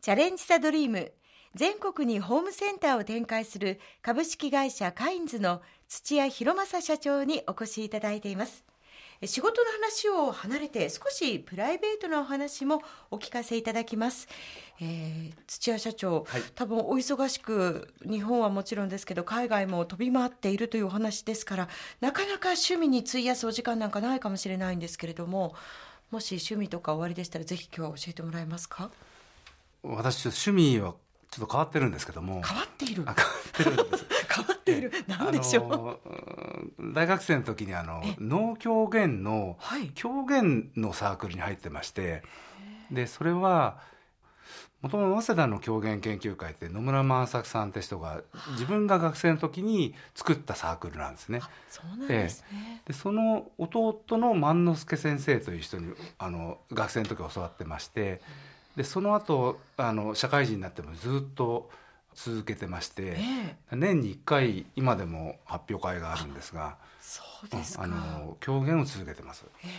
チャレンジ・ザ・ドリーム。全国にホームセンターを展開する株式会社カインズの土屋博正社長にお越しいただいています。仕事の話を離れて少しプライベートなお話もお聞かせいただきます、えー、土屋社長、はい、多分お忙しく日本はもちろんですけど海外も飛び回っているというお話ですからなかなか趣味に費やすお時間なんかないかもしれないんですけれどももし趣味とかおありでしたらぜひ今日は教えてもらえますか？私趣味はちょっと変わってるんだけども。変わっている。変わってるんです。変わっている。何でしょう。大学生の時にあの脳狂言の狂言のサークルに入ってまして、でそれはもともと早稲田の狂言研究会って野村万作さんって人が自分が学生の時に作ったサークルなんですね。そうなんですね、でその弟の万之助先生という人にあの学生の時教わってまして。でその後あの社会人になってもずっと続けてまして、えー、年に1回今でも発表会があるんですがそうですか。あの狂言を続けてます。えー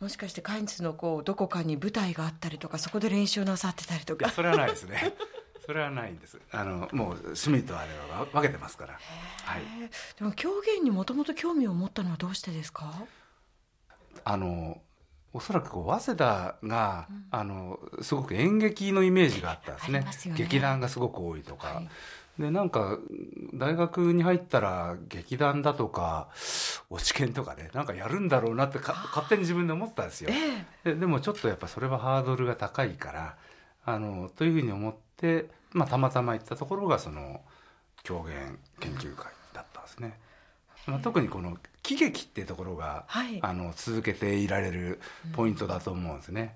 もしかしてカインツのこうどこかに舞台があったりとかそこで練習なさってたりとか。それはないですね。それはないんです。あのもう趣味とあれは分けてますから。はい。でも狂言にもともと興味を持ったのはどうしてですか？あのおそらくこう早稲田が、うん、あのすごく演劇のイメージがあったんですね、ね、劇団がすごく多いとか、はい、でなんか大学に入ったら劇団だとか落ち研とかねなんかやるんだろうなって勝手に自分で思ったんですよ、えー、ででもちょっとやっぱそれはハードルが高いからあのというふうに思って、まあ、たまたま行ったところがその狂言研究会だったんですね。まあ、特にこの喜劇っていうところが、はい、あの続けていられるポイントだと思うんですね。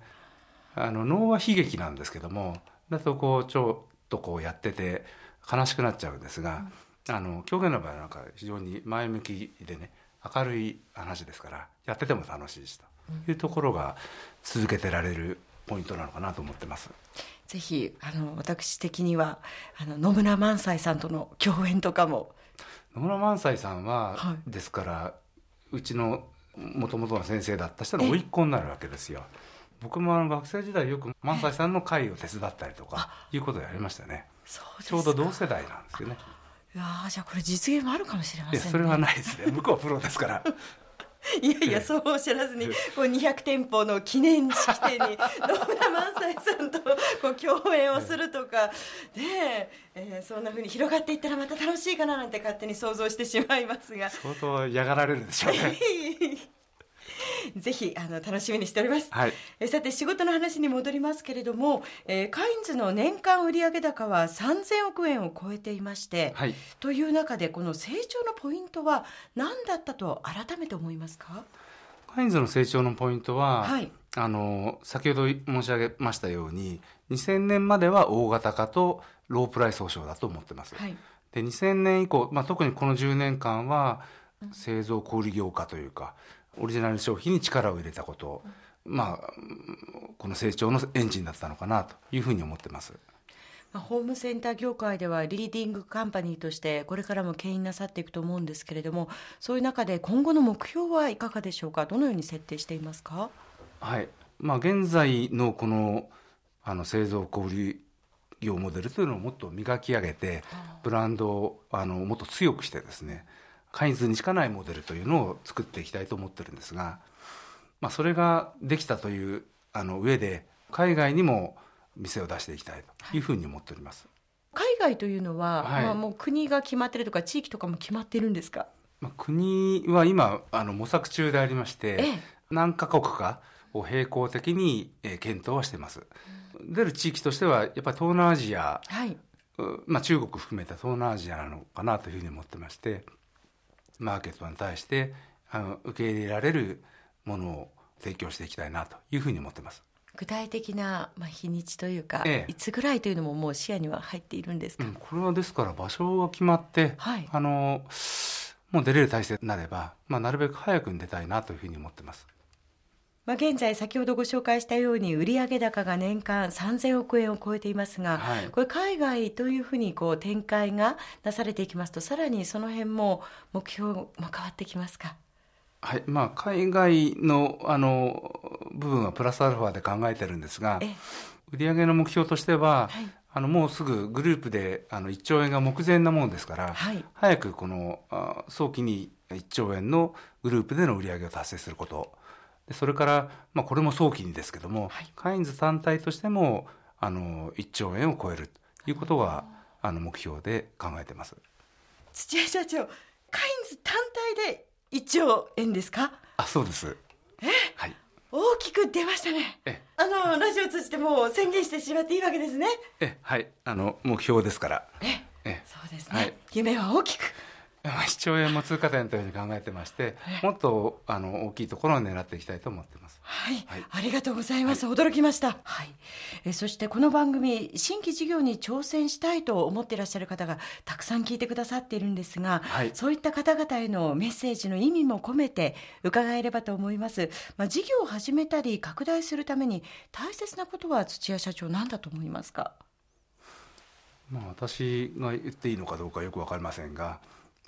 あの能は悲劇なんですけどもだとこうちょっとこうやってて悲しくなっちゃうんですが、うん、あの狂言の場合はなんか非常に前向きでね明るい話ですからやってても楽しいしというところが続けてられるポイントなのかなと思ってます。ぜひあの私的にはあの野村萬斎さんとの共演とかも。野村萬斎さんは、はい、ですからうちのもともとの先生だった人の甥っ子になるわけですよ。僕もあの学生時代よく萬斎さんの会を手伝ったりとかいうことをやりましたね。ちょうど同世代なんですよね。いやじゃあこれ実現もあるかもしれません、ね、それはないですね。向こうはプロですから。いやいや、そうおっしゃらずに、こう200店舗の記念式典に、野村萬斎さんとこう共演をするとか、で、えー、そんなふうに広がっていったらまた楽しいかななんて勝手に想像してしまいますが。相当嫌がられるでしょうね。ぜひあの楽しみにしております、はい、えさて仕事の話に戻りますけれども、えー、カインズの年間売上高は3000億円を超えていまして、はい、という中でこの成長のポイントは何だったと改めて思いますか？カインズの成長のポイントは、はい、あの先ほど申し上げましたように2000年までは大型化とロープライス保証だと思ってます。はい、で2000年以降、まあ、特にこの10年間は製造小売業化というか、オリジナル商品に力を入れたこと、まあ、この成長のエンジンだったのかなというふうに思ってます。ホームセンター業界ではリーディングカンパニーとしてこれからも牽引なさっていくと思うんですけれどもそういう中で今後の目標はいかがでしょうか？どのように設定していますか？はい。まあ現在のこのあの製造小売業モデルというのをもっと磨き上げてブランドをあのもっと強くしてですねカインズにしかないモデルというのを作っていきたいと思ってるんですが、まあ、それができたというあの上で海外にも店を出していきたいというふうに思っております。海外というのは、はい、まあ、もう国が決まってるとか地域とかも決まってるんですか、まあ、国は今あの模索中でありまして、ええ、何カ国かを並行的に、えー、検討はしています、うん、出る地域としてはやっぱり東南アジア、はい、まあ、中国含めた東南アジアなのかなというふうに思ってましてマーケットに対してあの受け入れられるものを提供していきたいなというふうに思ってます。具体的な、まあ、日にちというか、ええ、いつぐらいというのももう視野には入っているんですか、うん、これはですから場所が決まって、はい、あのもう出れる体制になれば、まあ、なるべく早くに出たいなというふうに思ってます。まあ、現在、先ほどご紹介したように、売上高が年間3000億円を超えていますが、はい、これ、海外というふうにこう展開がなされていきますと、さらにその辺も目標も変わってきますか？はい。まあ、海外のあの部分はプラスアルファで考えてるんですが、売上の目標としては、はい、あのもうすぐグループであの1兆円が目前なものですから、はい、早くこのあ早期に1兆円のグループでの売上を達成することでそれから、まあ、これも早期にですけども、はい、カインズ単体としてもあの1兆円を超えるということがあの目標で考えてます。土屋社長カインズ単体で1兆円ですか？あそうです。え？はい。大きく出ましたね。あのラジオ通じてもう宣言してしまっていいわけですね。えはい。あの目標ですから。ええ。そうですね、はい、夢は大きく1兆円も通過点というふうに考えてましてもっとあの大きいところを狙っていきたいと思ってます、はい、はい、ありがとうございます、はい、驚きました、はい、えそしてこの番組新規事業に挑戦したいと思っていらっしゃる方がたくさん聞いてくださっているんですが、はい、そういった方々へのメッセージの意味も込めて伺えればと思います、まあ、事業を始めたり拡大するために大切なことは土屋社長何だと思いますか？まあ、私が言っていいのかどうかよく分かりませんが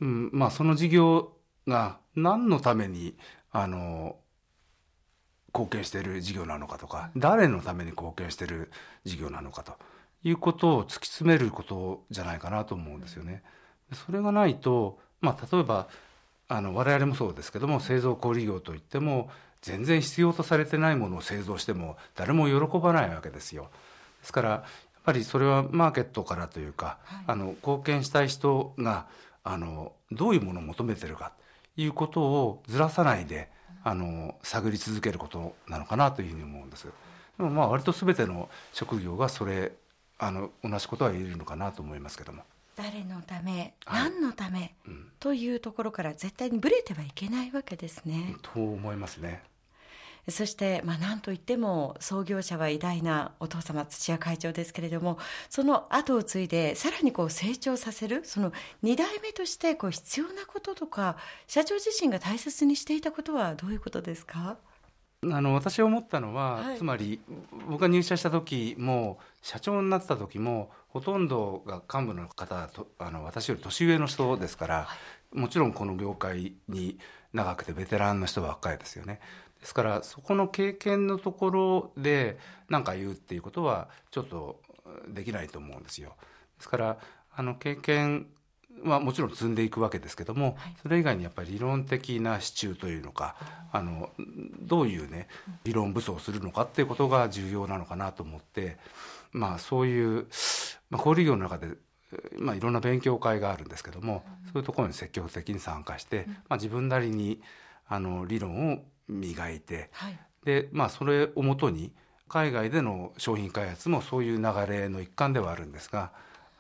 うんまあ、その事業が何のためにあの貢献している事業なのかとか誰のために貢献している事業なのかということを突き詰めることじゃないかなと思うんですよね。それがないと、まあ、例えばあの我々もそうですけども製造小売業といっても全然必要とされてないものを製造しても誰も喜ばないわけですよ。ですからやっぱりそれはマーケットからというか、はい、あの貢献したい人があのどういうものを求めてるかということをずらさないであの探り続けることなのかなというふうに思うんです。でもまあ割と全ての職業がそれあの同じことは言えるのかなと思いますけども。誰のため、はい、何のため、うん、というところから絶対にぶれてはいけないわけですね。と思いますね。そして、まあ、なんといっても創業者は偉大なお父様土屋会長ですけれどもその後を継いでさらにこう成長させるその2代目としてこう必要なこととか社長自身が大切にしていたことはどういうことですか？あの私思ったのは、はい、つまり僕が入社した時も社長になった時もほとんどが幹部の方とあの私より年上の人ですから、はい、もちろんこの業界に長くてベテランの人ばっかりですよね。ですからそこの経験のところで何か言うっていうことはちょっとできないと思うんですよ。ですからあの経験はもちろん積んでいくわけですけども、はい、それ以外にやっぱり理論的な支柱というのかあのどういうね理論武装するのかっていうことが重要なのかなと思ってまあそういう、まあ、小売業の中でまあ、いろんな勉強会があるんですけども、そういうところに積極的に参加して、まあ、自分なりにあの理論を磨いて、はい、でまあそれをもとに海外での商品開発もそういう流れの一環ではあるんですが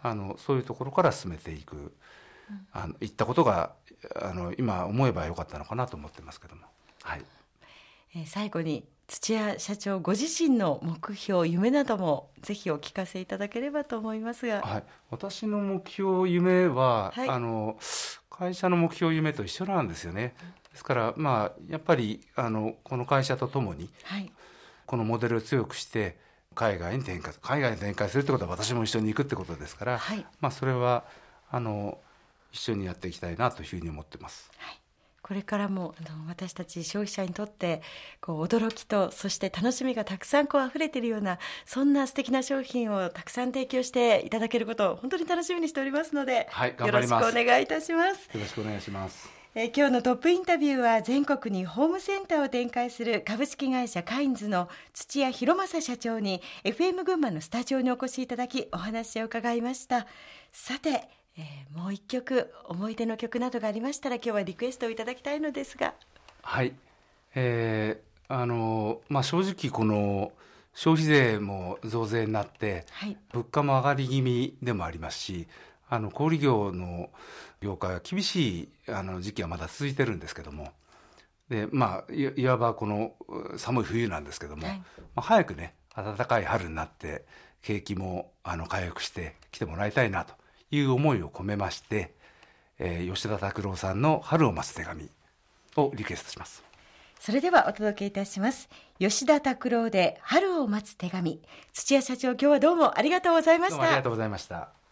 あのそういうところから進めていく、うん、あのいったことがあの今思えばよかったのかなと思ってますけども。はい。えー、最後に土屋社長ご自身の目標夢などもぜひお聞かせいただければと思いますが、はい、私の目標夢は、はい、あの会社の目標夢と一緒なんですよね。ですからまあやっぱりあのこの会社とともに、はい、このモデルを強くして海外に展開海外に展開するってことは私も一緒に行くってことですから、はい、まあそれはあの一緒にやっていきたいなというふうに思ってます。はいこれからもあの私たち消費者にとってこう驚きとそして楽しみがたくさんこう溢れているようなそんな素敵な商品をたくさん提供していただけることを本当に楽しみにしておりますので、はい、よろしくお願いいたします。よろしくお願いします。え今日のトップインタビューは全国にホームセンターを展開する株式会社カインズの土屋博正社長に FM 群馬のスタジオにお越しいただきお話を伺いましたさて、えー、もう一曲思い出の曲などがありましたら今日はリクエストをいただきたいのですが。はい。えー、あのまあ正直この消費税も増税になって、はい、物価も上がり気味でもありますしあの小売業の業界は厳しいあの時期はまだ続いてるんですけども。でまあいわばこの寒い冬なんですけども、はい、まあ、早くね暖かい春になって景気もあの回復して来てもらいたいなという思いを込めまして、えー、吉田拓郎さんの「春を待つ手紙」をリクエストします。それではお届けいたします。吉田拓郎で春を待つ手紙。土屋社長今日はどうもありがとうございました。ありがとうございました